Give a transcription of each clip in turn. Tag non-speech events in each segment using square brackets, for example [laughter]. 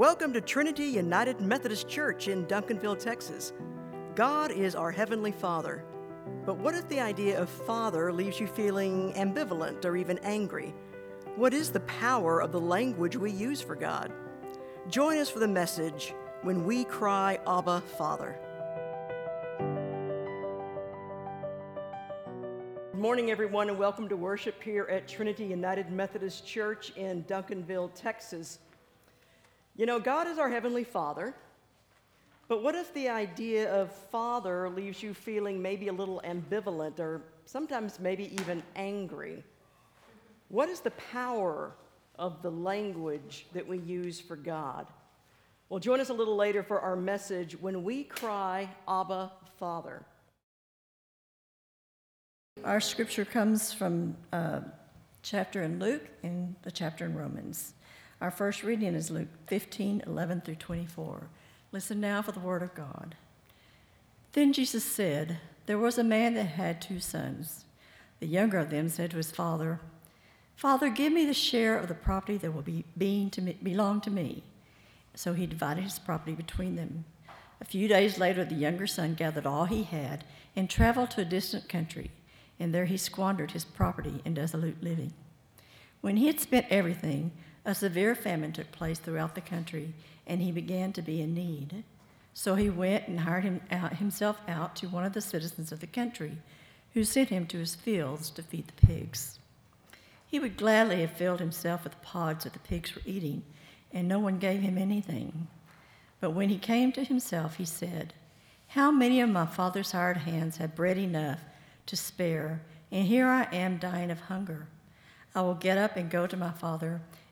Welcome to Trinity United Methodist Church in Duncanville, Texas. God is our Heavenly Father. But what if the idea of Father leaves you feeling ambivalent or even angry? What is the power of the language we use for God? Join us for the message When We Cry, Abba, Father. Good morning, everyone, and welcome to worship here at Trinity United Methodist Church in Duncanville, Texas. You know, God is our Heavenly Father, but what if the idea of Father leaves you feeling maybe a little ambivalent or sometimes maybe even angry? What is the power of the language that we use for God? Well, join us a little later for our message When We Cry, Abba, Father. Our scripture comes from a uh, chapter in Luke and the chapter in Romans. Our first reading is Luke 15 11 through 24. Listen now for the word of God. Then Jesus said, There was a man that had two sons. The younger of them said to his father, Father, give me the share of the property that will be being to me, belong to me. So he divided his property between them. A few days later, the younger son gathered all he had and traveled to a distant country and there he squandered his property in dissolute living. When he had spent everything, a severe famine took place throughout the country, and he began to be in need. So he went and hired him out, himself out to one of the citizens of the country, who sent him to his fields to feed the pigs. He would gladly have filled himself with the pods that the pigs were eating, and no one gave him anything. But when he came to himself, he said, How many of my father's hired hands have bread enough to spare, and here I am dying of hunger. I will get up and go to my father,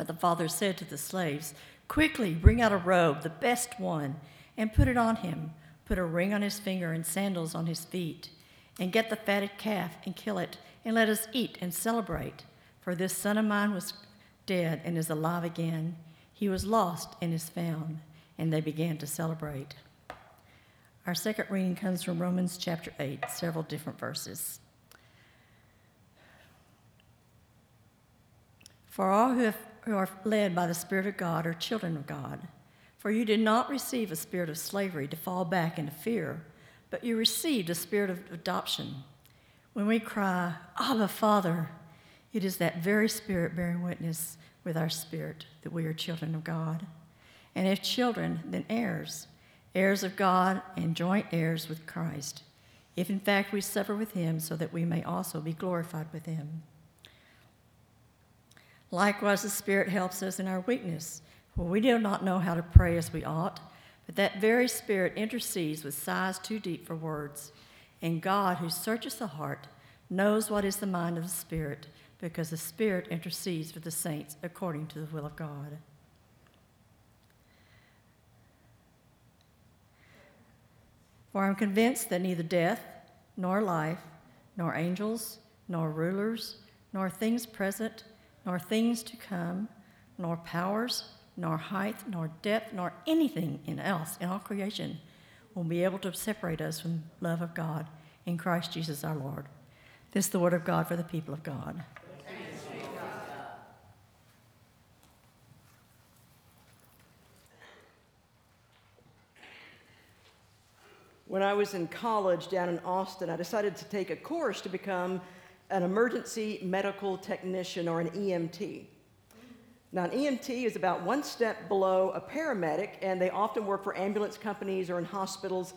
But the father said to the slaves, Quickly, bring out a robe, the best one, and put it on him. Put a ring on his finger and sandals on his feet. And get the fatted calf and kill it, and let us eat and celebrate. For this son of mine was dead and is alive again. He was lost and is found. And they began to celebrate. Our second reading comes from Romans chapter 8, several different verses. For all who, have, who are led by the Spirit of God are children of God. For you did not receive a spirit of slavery to fall back into fear, but you received a spirit of adoption. When we cry, Abba, Father, it is that very spirit bearing witness with our spirit that we are children of God. And if children, then heirs heirs of God and joint heirs with Christ, if in fact we suffer with him, so that we may also be glorified with him. Likewise, the Spirit helps us in our weakness, for we do not know how to pray as we ought, but that very Spirit intercedes with sighs too deep for words. And God, who searches the heart, knows what is the mind of the Spirit, because the Spirit intercedes for the saints according to the will of God. For I'm convinced that neither death, nor life, nor angels, nor rulers, nor things present, nor things to come, nor powers, nor height, nor depth, nor anything in else in all creation will be able to separate us from love of God in Christ Jesus our Lord. This is the word of God for the people of God. When I was in college down in Austin, I decided to take a course to become an emergency medical technician or an EMT. Now, an EMT is about one step below a paramedic, and they often work for ambulance companies or in hospitals.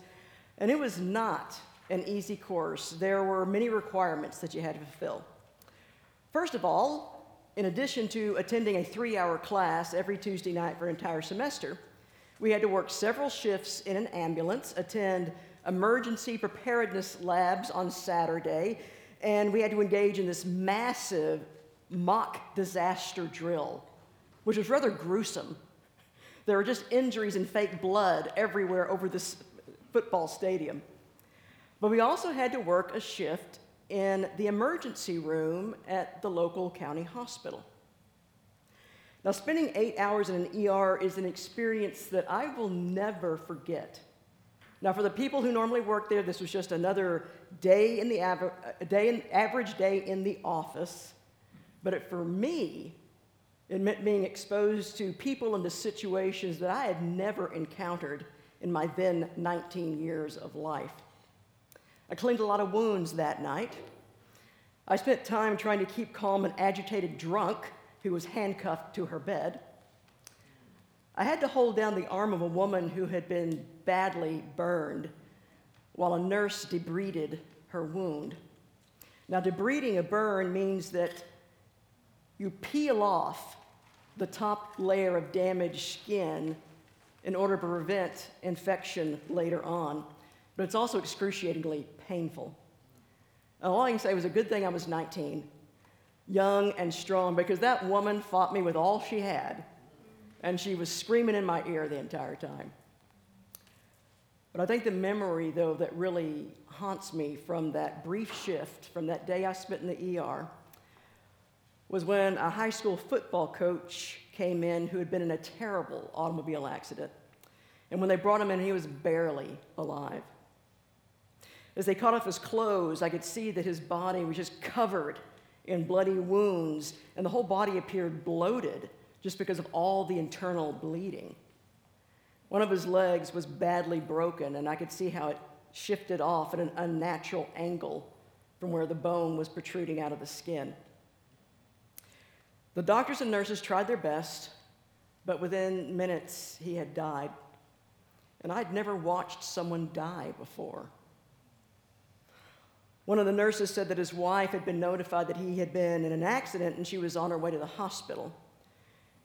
And it was not an easy course. There were many requirements that you had to fulfill. First of all, in addition to attending a three hour class every Tuesday night for an entire semester, we had to work several shifts in an ambulance, attend emergency preparedness labs on Saturday, and we had to engage in this massive mock disaster drill, which was rather gruesome. There were just injuries and fake blood everywhere over this football stadium. But we also had to work a shift in the emergency room at the local county hospital. Now, spending eight hours in an ER is an experience that I will never forget. Now, for the people who normally work there, this was just another day in the aver- day in, average day in the office. But it, for me, it meant being exposed to people and to situations that I had never encountered in my then 19 years of life. I cleaned a lot of wounds that night. I spent time trying to keep calm an agitated drunk who was handcuffed to her bed. I had to hold down the arm of a woman who had been badly burned while a nurse debrided her wound. Now, debriding a burn means that you peel off the top layer of damaged skin in order to prevent infection later on, but it's also excruciatingly painful. And all I can say was a good thing I was 19, young and strong, because that woman fought me with all she had, and she was screaming in my ear the entire time. But I think the memory, though, that really haunts me from that brief shift, from that day I spent in the ER, was when a high school football coach came in who had been in a terrible automobile accident. And when they brought him in, he was barely alive. As they cut off his clothes, I could see that his body was just covered in bloody wounds, and the whole body appeared bloated just because of all the internal bleeding. One of his legs was badly broken, and I could see how it shifted off at an unnatural angle from where the bone was protruding out of the skin. The doctors and nurses tried their best, but within minutes he had died. And I'd never watched someone die before. One of the nurses said that his wife had been notified that he had been in an accident and she was on her way to the hospital,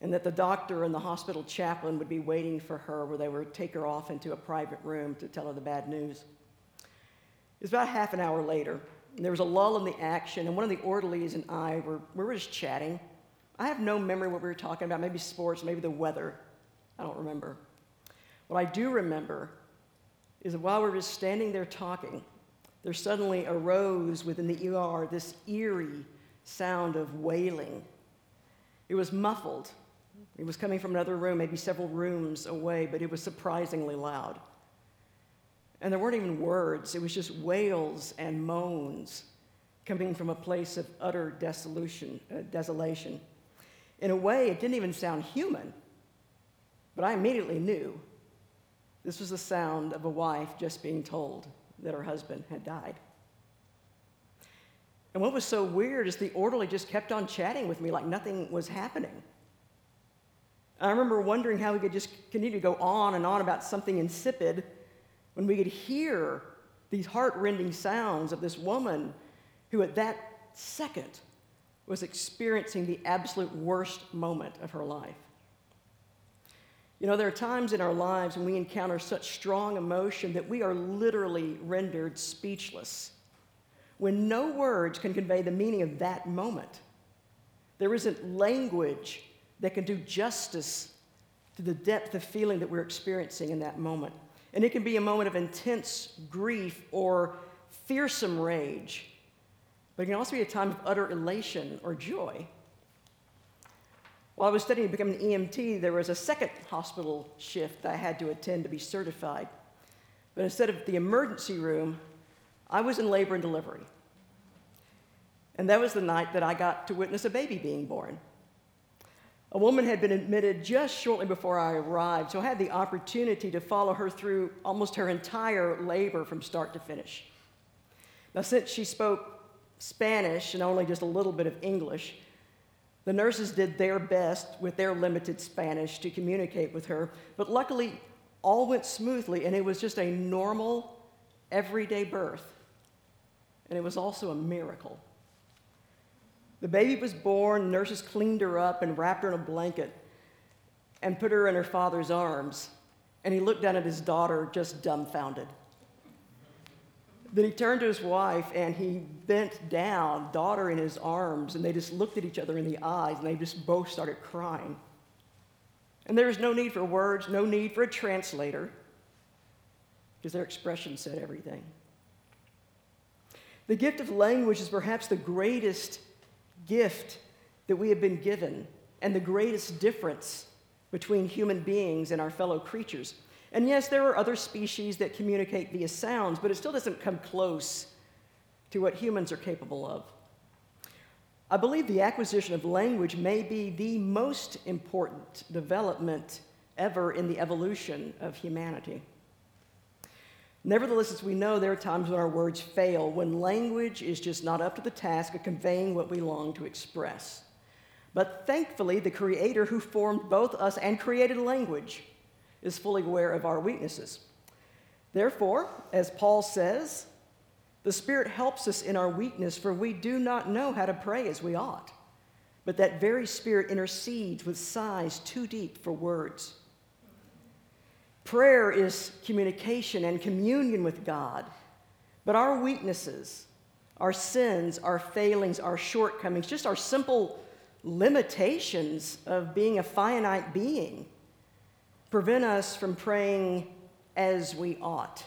and that the doctor and the hospital chaplain would be waiting for her where they would take her off into a private room to tell her the bad news. It was about half an hour later, and there was a lull in the action, and one of the orderlies and I were, we were just chatting. I have no memory what we were talking about, maybe sports, maybe the weather. I don't remember. What I do remember is that while we were just standing there talking, there suddenly arose within the ER this eerie sound of wailing. It was muffled. It was coming from another room, maybe several rooms away, but it was surprisingly loud. And there weren't even words, it was just wails and moans coming from a place of utter desolation. Uh, desolation. In a way, it didn't even sound human, but I immediately knew this was the sound of a wife just being told that her husband had died. And what was so weird is the orderly just kept on chatting with me like nothing was happening. I remember wondering how we could just continue to go on and on about something insipid when we could hear these heart-rending sounds of this woman who at that second was experiencing the absolute worst moment of her life. You know, there are times in our lives when we encounter such strong emotion that we are literally rendered speechless, when no words can convey the meaning of that moment. There isn't language that can do justice to the depth of feeling that we're experiencing in that moment. And it can be a moment of intense grief or fearsome rage, but it can also be a time of utter elation or joy. While I was studying to become an EMT, there was a second hospital shift I had to attend to be certified. But instead of the emergency room, I was in labor and delivery. And that was the night that I got to witness a baby being born. A woman had been admitted just shortly before I arrived, so I had the opportunity to follow her through almost her entire labor from start to finish. Now, since she spoke Spanish and only just a little bit of English, the nurses did their best with their limited Spanish to communicate with her, but luckily, all went smoothly, and it was just a normal, everyday birth. And it was also a miracle. The baby was born, nurses cleaned her up and wrapped her in a blanket and put her in her father's arms. And he looked down at his daughter, just dumbfounded. Then he turned to his wife and he bent down, daughter in his arms, and they just looked at each other in the eyes and they just both started crying. And there was no need for words, no need for a translator, because their expression said everything. The gift of language is perhaps the greatest gift that we have been given and the greatest difference between human beings and our fellow creatures. And yes, there are other species that communicate via sounds, but it still doesn't come close to what humans are capable of. I believe the acquisition of language may be the most important development ever in the evolution of humanity. Nevertheless, as we know, there are times when our words fail, when language is just not up to the task of conveying what we long to express. But thankfully, the Creator who formed both us and created language is fully aware of our weaknesses. Therefore, as Paul says, the Spirit helps us in our weakness, for we do not know how to pray as we ought. But that very Spirit intercedes with sighs too deep for words. Prayer is communication and communion with God. But our weaknesses, our sins, our failings, our shortcomings, just our simple limitations of being a finite being, prevent us from praying as we ought.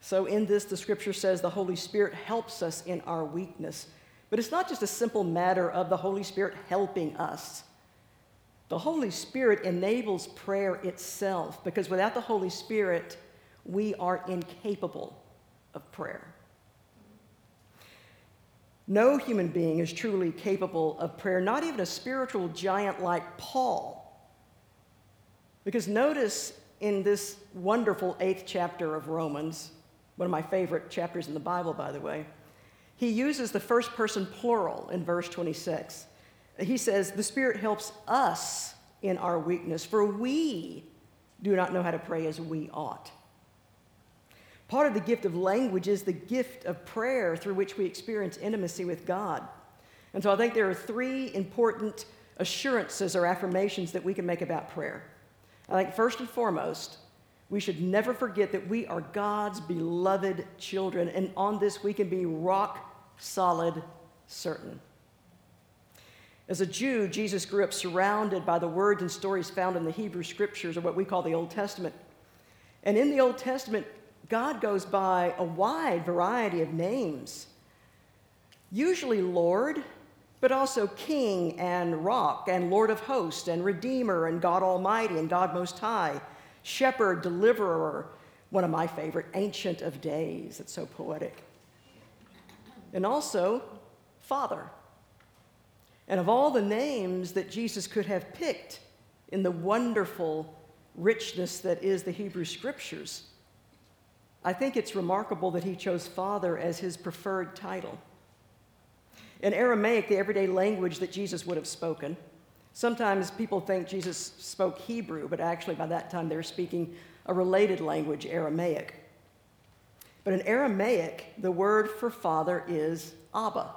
So, in this, the scripture says the Holy Spirit helps us in our weakness. But it's not just a simple matter of the Holy Spirit helping us. The Holy Spirit enables prayer itself because without the Holy Spirit, we are incapable of prayer. No human being is truly capable of prayer, not even a spiritual giant like Paul. Because notice in this wonderful eighth chapter of Romans, one of my favorite chapters in the Bible, by the way, he uses the first person plural in verse 26. He says, The Spirit helps us in our weakness, for we do not know how to pray as we ought. Part of the gift of language is the gift of prayer through which we experience intimacy with God. And so I think there are three important assurances or affirmations that we can make about prayer. I think first and foremost, we should never forget that we are God's beloved children, and on this we can be rock solid certain. As a Jew, Jesus grew up surrounded by the words and stories found in the Hebrew scriptures, or what we call the Old Testament. And in the Old Testament, God goes by a wide variety of names, usually Lord, but also King and Rock and Lord of Hosts and Redeemer and God Almighty and God Most High shepherd, deliverer, one of my favorite, ancient of days. It's so poetic. And also, Father. And of all the names that Jesus could have picked in the wonderful richness that is the Hebrew Scriptures, I think it's remarkable that he chose Father as his preferred title. In Aramaic, the everyday language that Jesus would have spoken, Sometimes people think Jesus spoke Hebrew, but actually by that time they were speaking a related language, Aramaic. But in Aramaic, the word for father is Abba.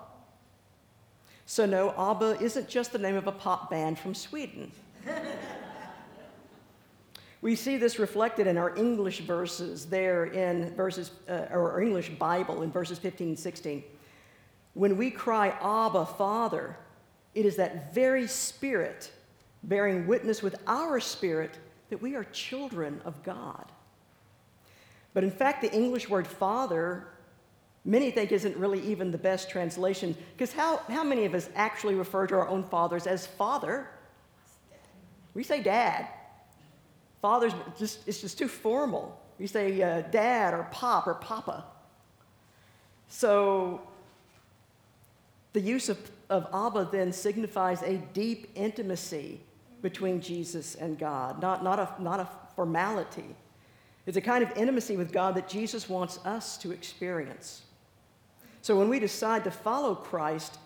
So, no, Abba isn't just the name of a pop band from Sweden. [laughs] we see this reflected in our English verses there in verses, uh, or our English Bible in verses 15 and 16. When we cry, Abba, Father, it is that very spirit bearing witness with our spirit that we are children of God. But in fact, the English word father, many think isn't really even the best translation, because how, how many of us actually refer to our own fathers as father? We say dad. Father's just, it's just too formal. We say uh, dad or pop or papa. So the use of of Abba then signifies a deep intimacy between Jesus and God, not, not, a, not a formality. It's a kind of intimacy with God that Jesus wants us to experience. So when we decide to follow Christ,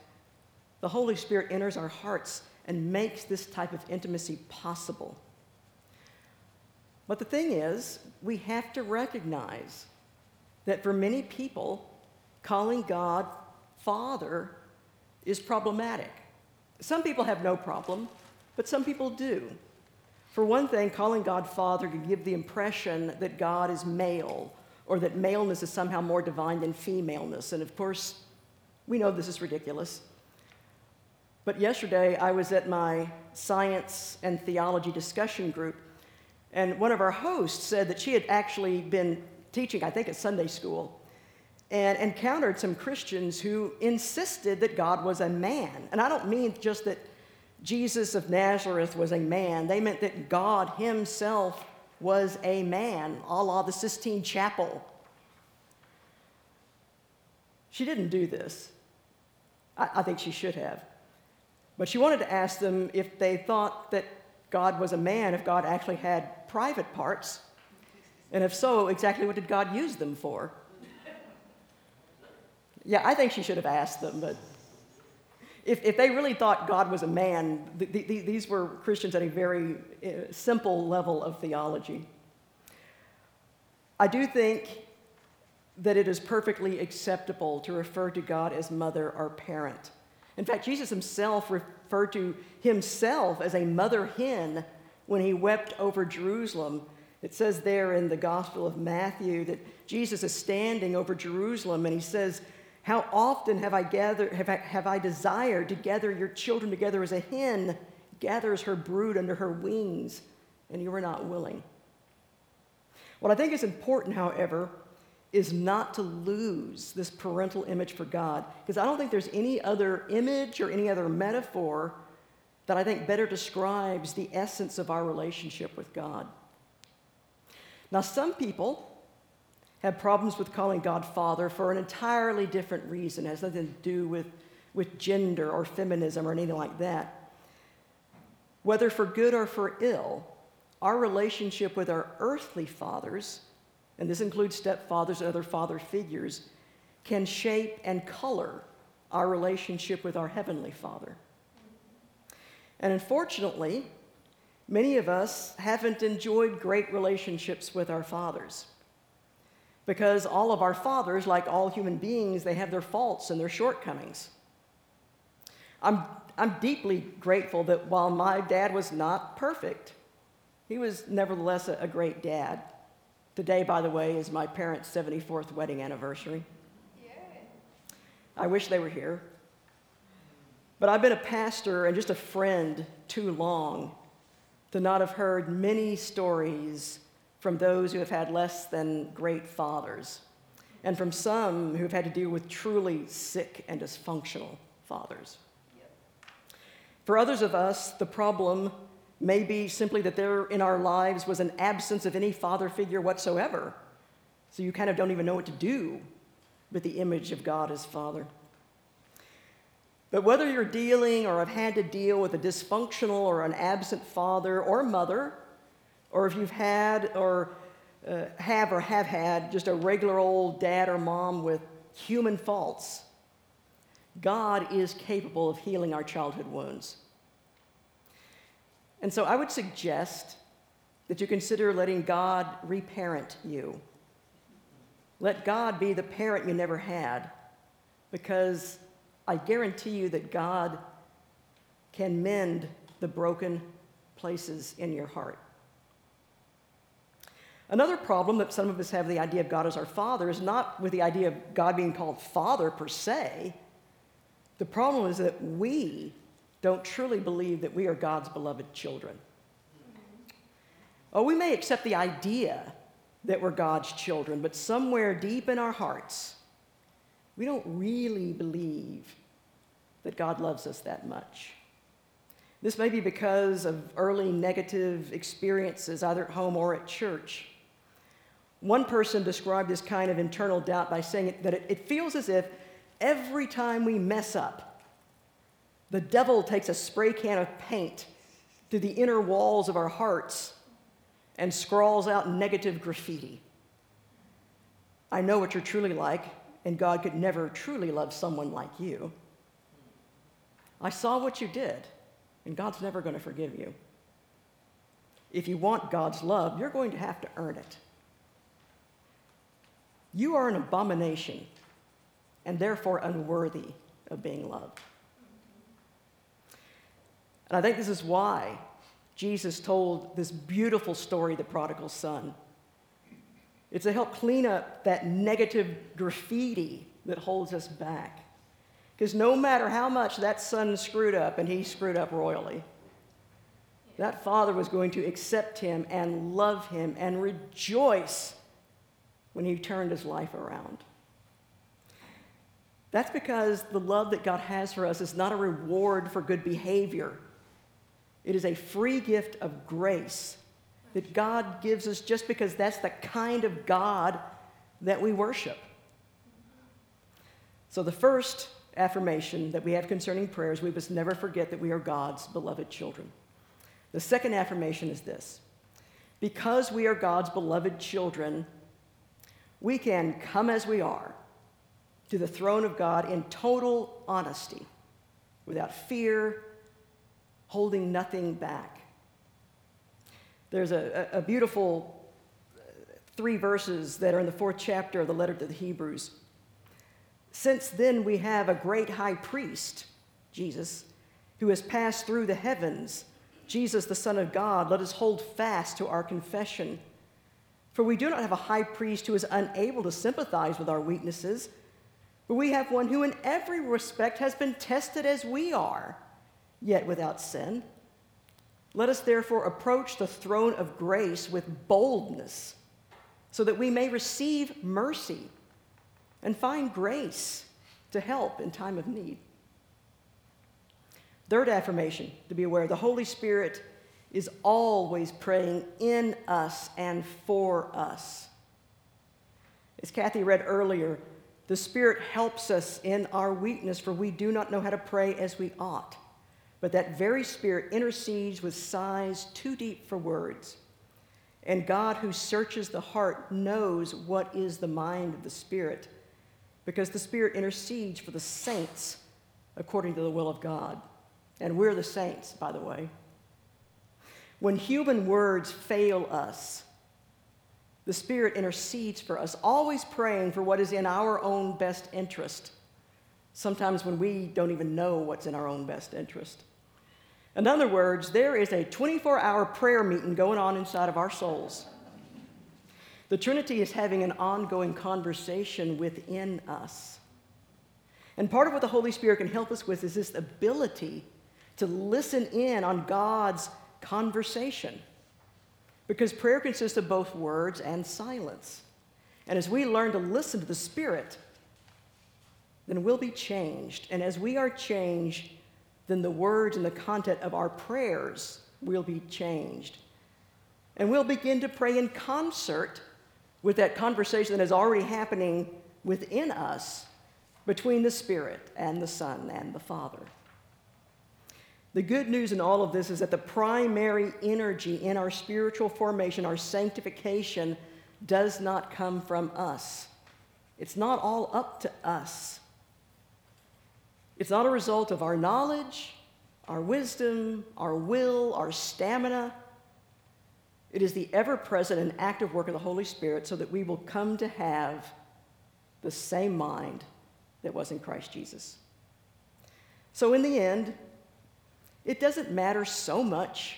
the Holy Spirit enters our hearts and makes this type of intimacy possible. But the thing is, we have to recognize that for many people, calling God Father is problematic. Some people have no problem, but some people do. For one thing, calling God Father can give the impression that God is male or that maleness is somehow more divine than femaleness. And of course, we know this is ridiculous. But yesterday, I was at my science and theology discussion group, and one of our hosts said that she had actually been teaching, I think, at Sunday school, and encountered some Christians who insisted that God was a man. And I don't mean just that Jesus of Nazareth was a man, they meant that God Himself was a man, a la the Sistine Chapel. She didn't do this. I, I think she should have. But she wanted to ask them if they thought that God was a man, if God actually had private parts, and if so, exactly what did God use them for? Yeah, I think she should have asked them, but if, if they really thought God was a man, th- th- these were Christians at a very uh, simple level of theology. I do think that it is perfectly acceptable to refer to God as mother or parent. In fact, Jesus himself referred to himself as a mother hen when he wept over Jerusalem. It says there in the Gospel of Matthew that Jesus is standing over Jerusalem and he says, How often have I, gathered, have I, have I desired to gather your children together as a hen gathers her brood under her wings, and you were not willing? What I think is important, however, is not to lose this parental image for God. Because I don't think there's any other image or any other metaphor that I think better describes the essence of our relationship with God. Now, some people have problems with calling God Father for an entirely different reason. It has nothing to do with, with gender or feminism or anything like that. Whether for good or for ill, our relationship with our earthly fathers and this includes stepfathers and other father figures, can shape and color our relationship with our Heavenly Father. And unfortunately, many of us haven't enjoyed great relationships with our fathers. Because all of our fathers, like all human beings, they have their faults and their shortcomings. I'm, I'm deeply grateful that while my dad was not perfect, he was nevertheless a, a great dad. Today, by the way, is my parents' 74th wedding anniversary. I wish they were here. But I've been a pastor and just a friend too long to not have heard many stories from those who have had less than great fathers, and from some who have had to deal with truly sick and dysfunctional fathers. For others of us, the problem may be simply that there in our lives was an absence of any father figure whatsoever. So you kind of don't even know what to do with the image of God as Father. But whether you're dealing or have had to deal with a dysfunctional or an absent father or mother, or if you've had or uh, have or have had just a regular old dad or mom with human faults, God is capable of healing our childhood wounds. And so I would suggest that you consider letting God reparent you. Let God be the parent you never had, because I guarantee you that God can mend the broken places in your heart. Another problem that some of us have the idea of God as our Father is not with the idea of God being called Father per se. The problem is that we don't truly believe that we are God's beloved children. Oh, we may accept the idea that we're God's children, but somewhere deep in our hearts, we don't really believe that God loves us that much. This may be because of early negative experiences, either at home or at church. One person described this kind of internal doubt by saying that it feels as if every time we mess up, the devil takes a spray can of paint to the inner walls of our hearts and scrawls out negative graffiti. I know what you're truly like, and God could never truly love someone like you. I saw what you did, and God's never going to forgive you. If you want God's love, you're going to have to earn it. You are an abomination and therefore unworthy of being loved. And I think this is why Jesus told this beautiful story, the prodigal son. It's to help clean up that negative graffiti that holds us back. Because no matter how much that son screwed up, and he screwed up royally, that father was going to accept him and love him and rejoice when he turned his life around. That's because the love that God has for us is not a reward for good behavior. It is a free gift of grace that God gives us just because that's the kind of God that we worship. So, the first affirmation that we have concerning prayer is we must never forget that we are God's beloved children. The second affirmation is this because we are God's beloved children, we can come as we are to the throne of God in total honesty, without fear, holding nothing back. There's a, a, beautiful uh, three verses that are in the fourth chapter of the letter to the Hebrews. Since then, we have a great high priest, Jesus, who has passed through the heavens, Jesus, the Son of God. Let us hold fast to our confession. For we do not have a high priest who is unable to sympathize with our weaknesses but we have one who, in every respect, has been tested as we are, yet without sin. Let us therefore approach the throne of grace with boldness, so that we may receive mercy and find grace to help in time of need. Third affirmation to be aware the Holy Spirit is always praying in us and for us. As Kathy read earlier, the Spirit helps us in our weakness, for we do not know how to pray as we ought. But that very Spirit intercedes with sighs too deep for words. And God, who searches the heart, knows what is the mind of the Spirit, because the Spirit intercedes for the saints according to the will of God. And we're the saints, by the way. When human words fail us, the Spirit intercedes for us, always praying for what is in our own best interest, sometimes when we don't even know what's in our own best interest. In other words, there is a 24 hour prayer meeting going on inside of our souls. The Trinity is having an ongoing conversation within us. And part of what the Holy Spirit can help us with is this ability to listen in on God's conversation. Because prayer consists of both words and silence. And as we learn to listen to the Spirit, then we'll be changed. And as we are changed, then the words and the content of our prayers will be changed. And we'll begin to pray in concert with that conversation that is already happening within us between the Spirit and the Son and the Father. The good news in all of this is that the primary energy in our spiritual formation, our sanctification, does not come from us. It's not all up to us. It's not a result of our knowledge, our wisdom, our will, our stamina. It is the ever present and active work of the Holy Spirit so that we will come to have the same mind that was in Christ Jesus. So, in the end, it doesn't matter so much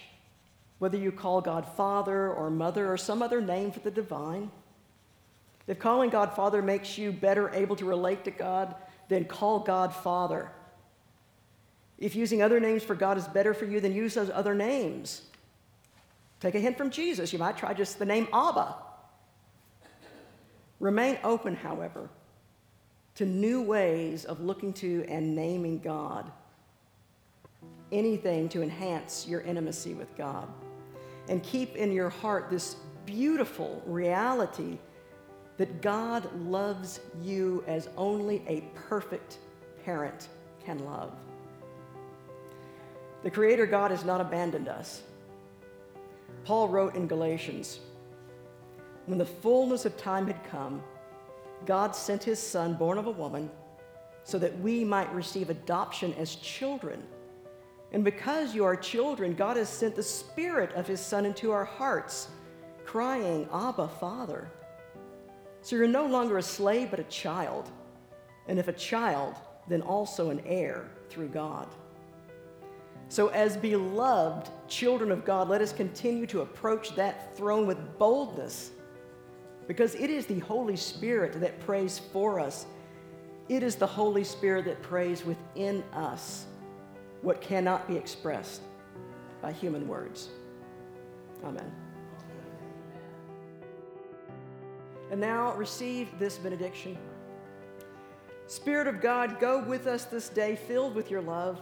whether you call God Father or Mother or some other name for the divine. If calling God Father makes you better able to relate to God, then call God Father. If using other names for God is better for you, then use those other names. Take a hint from Jesus. You might try just the name Abba. Remain open, however, to new ways of looking to and naming God anything to enhance your intimacy with God. And keep in your heart this beautiful reality that God loves you as only a perfect parent can love. The Creator God has not abandoned us. Paul wrote in Galatians When the fullness of time had come, God sent his Son, born of a woman, so that we might receive adoption as children. And because you are children, God has sent the Spirit of His Son into our hearts, crying, Abba, Father. So you're no longer a slave, but a child. And if a child, then also an heir through God. So, as beloved children of God, let us continue to approach that throne with boldness because it is the Holy Spirit that prays for us It is the Holy Spirit that prays within us what cannot be expressed by human words. Amen. And now receive this benediction. Spirit of God, go with us this day filled with your love.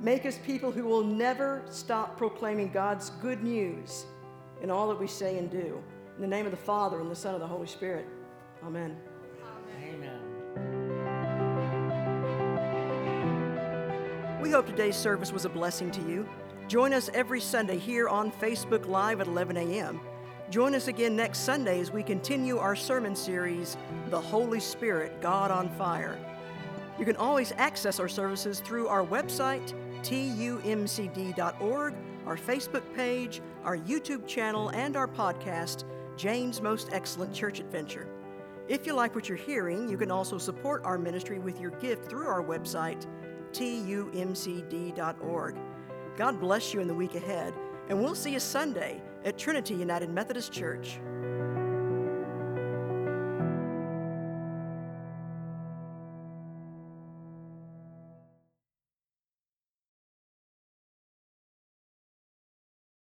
Make us people who will never stop proclaiming God's good news in all that we say and do. In the name of the Father, and the Son, and the Holy Spirit. Amen. We hope today's service was a blessing to you. Join us every Sunday here on Facebook Live at 11 a.m. Join us again next Sunday as we continue our sermon series, The Holy Spirit, God on Fire. You can always access our services through our website, tumcd.org, our Facebook page, our YouTube channel, and our podcast, Jane's Most Excellent Church Adventure. If you like what you're hearing, you can also support our ministry with your gift through our website, tumcd.org. God bless you in the week ahead, and we'll see you Sunday at Trinity United Methodist Church.